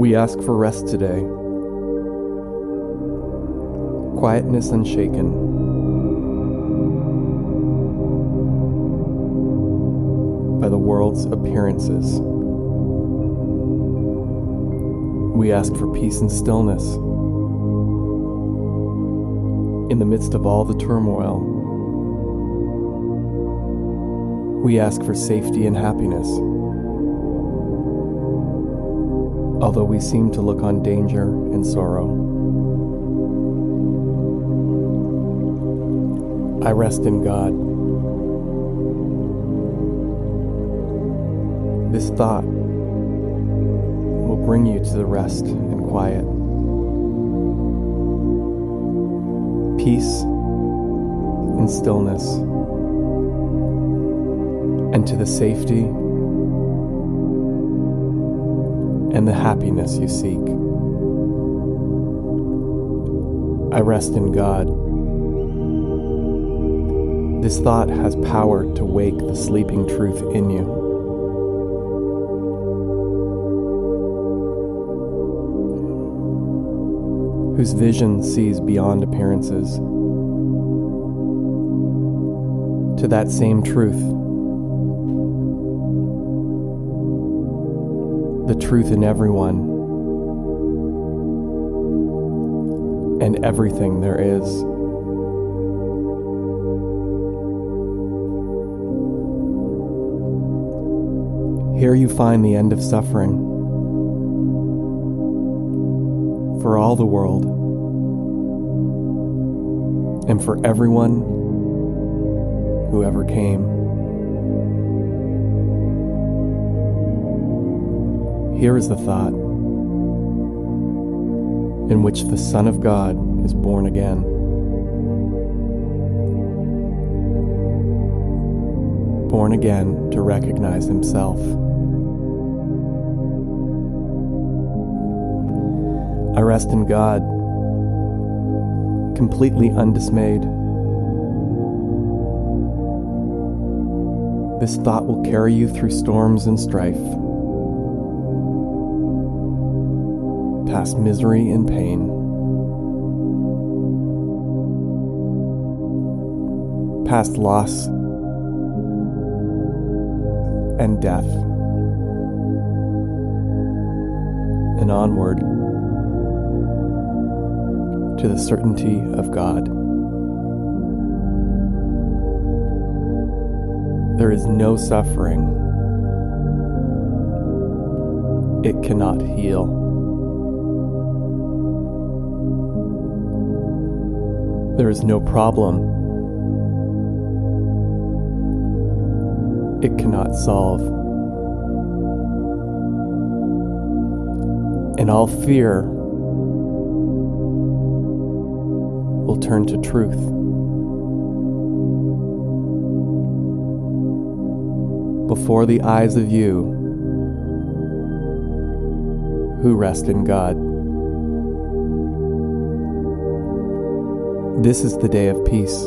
We ask for rest today, quietness unshaken. By the world's appearances. We ask for peace and stillness in the midst of all the turmoil. We ask for safety and happiness. Although we seem to look on danger and sorrow, I rest in God. This thought will bring you to the rest and quiet. Peace and stillness, and to the safety and the happiness you seek. I rest in God. This thought has power to wake the sleeping truth in you. Whose vision sees beyond appearances. To that same truth, the truth in everyone and everything there is. Here you find the end of suffering for all the world and for everyone who ever came. Here is the thought in which the Son of God is born again. Born again to recognize himself. I rest in God, completely undismayed. This thought will carry you through storms and strife, past misery and pain, past loss and death, and onward to the certainty of God. There is no suffering it cannot heal. There is no problem it cannot solve. And all fear will turn to truth. Before the eyes of you who rest in God. This is the day of peace.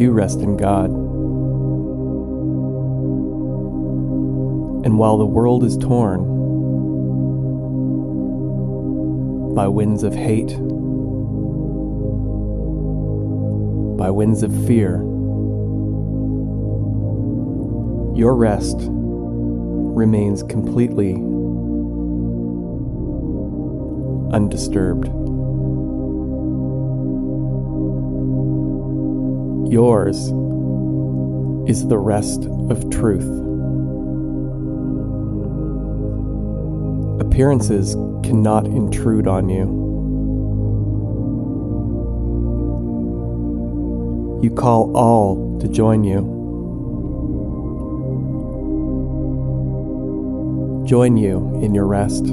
You rest in God. And while the world is torn by winds of hate, by winds of fear, your rest remains completely undisturbed. Yours is the rest of truth. Appearances cannot intrude on you. You call all to join you. Join you in your rest.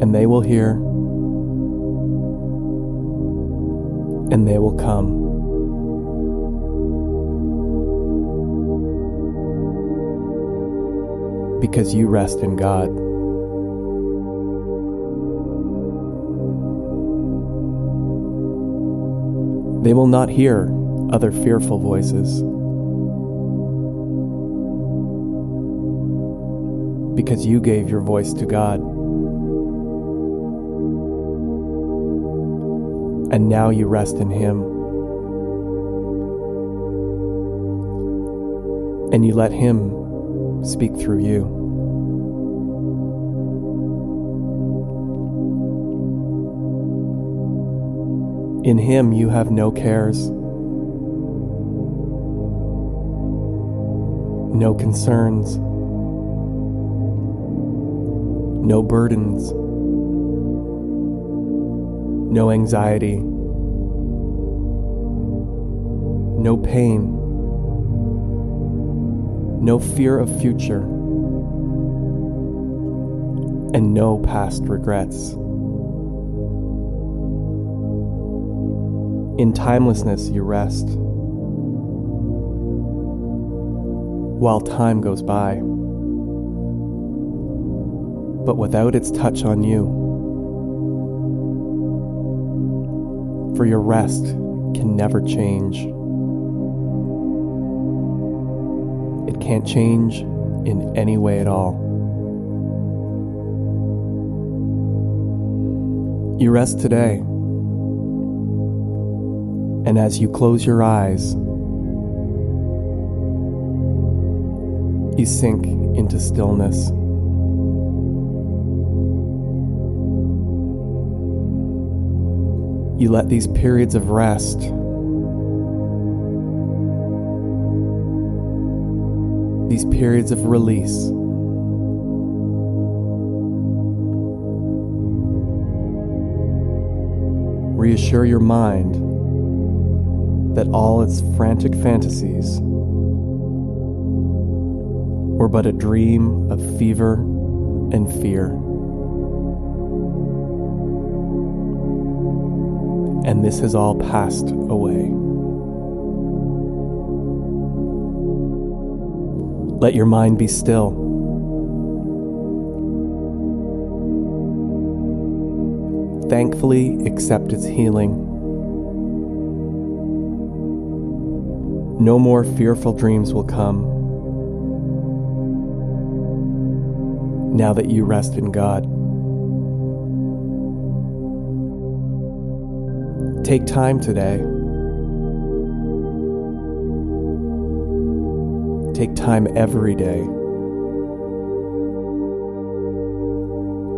and they will hear, and they will come. Because you rest in God. They will not hear other fearful voices. Because you gave your voice to God. And now you rest in Him. And you let Him speak through you. In Him you have no cares, no concerns, no burdens, no anxiety, no pain, no fear of future, and no past regrets. In timelessness you rest, while time goes by but without its touch on you. For your rest can never change. It can't change in any way at all. You rest today, and as you close your eyes, you sink into stillness. You let these periods of rest these periods of release reassure your mind that all its frantic fantasies were but a dream of fever and fear. And this has all passed away. Let your mind be still. Thankfully, accept its healing. No more fearful dreams will come now that you rest in God. Take time today. Take time every day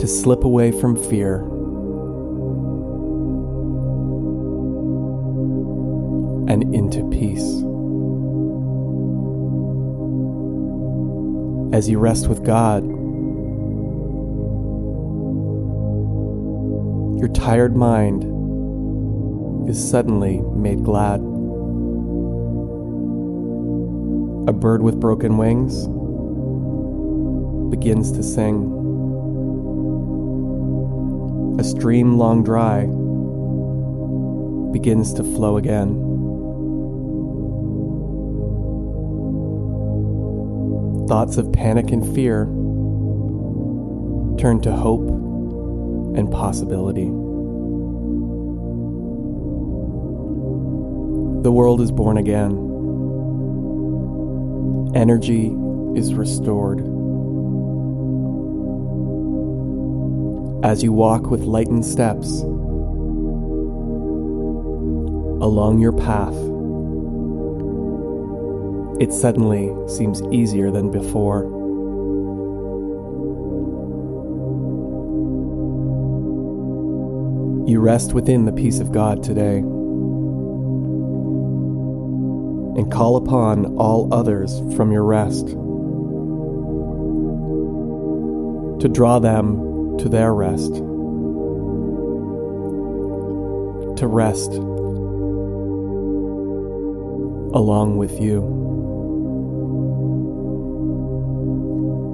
to slip away from fear and into peace. As you rest with God, your tired mind is suddenly made glad. A bird with broken wings begins to sing. A stream long dry begins to flow again. Thoughts of panic and fear turn to hope and possibility. The world is born again. Energy is restored. As you walk with lightened steps along your path, it suddenly seems easier than before. You rest within the peace of God today and call upon all others from your rest, to draw them to their rest, to rest along with you.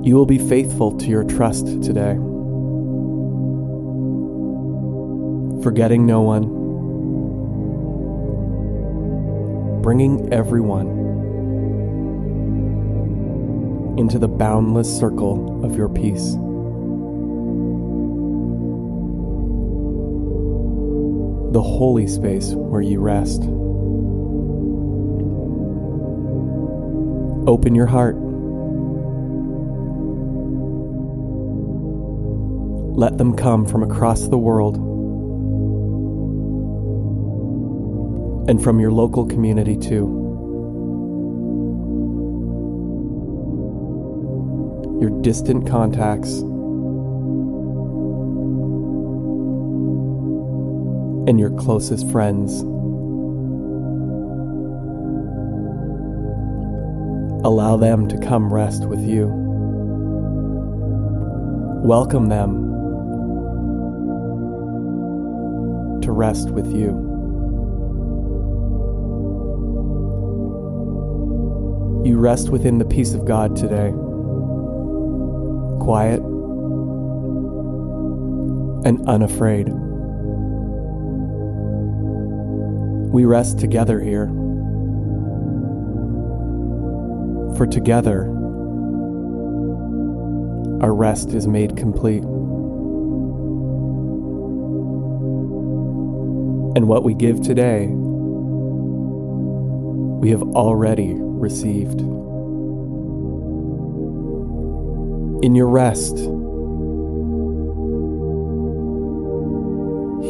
You will be faithful to your trust today, forgetting no one bringing everyone into the boundless circle of your peace. The holy space where you rest. Open your heart. Let them come from across the world and from your local community too. Your distant contacts and your closest friends. Allow them to come rest with you. Welcome them to rest with you. You rest within the peace of God today. Quiet and unafraid. We rest together here. For together, our rest is made complete. And what we give today, we have already received. In your rest,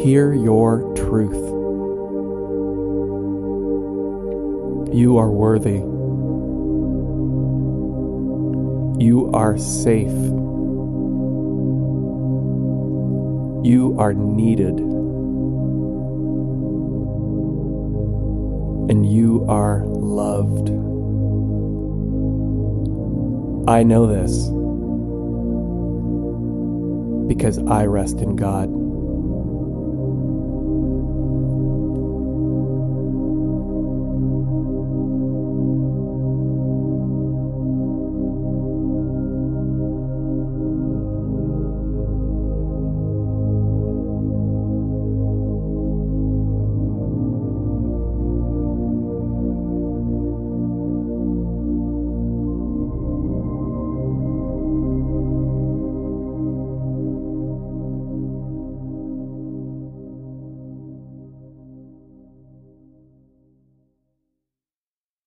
hear your truth. You are worthy. You are safe. You are needed. And you are loved. I know this because I rest in God.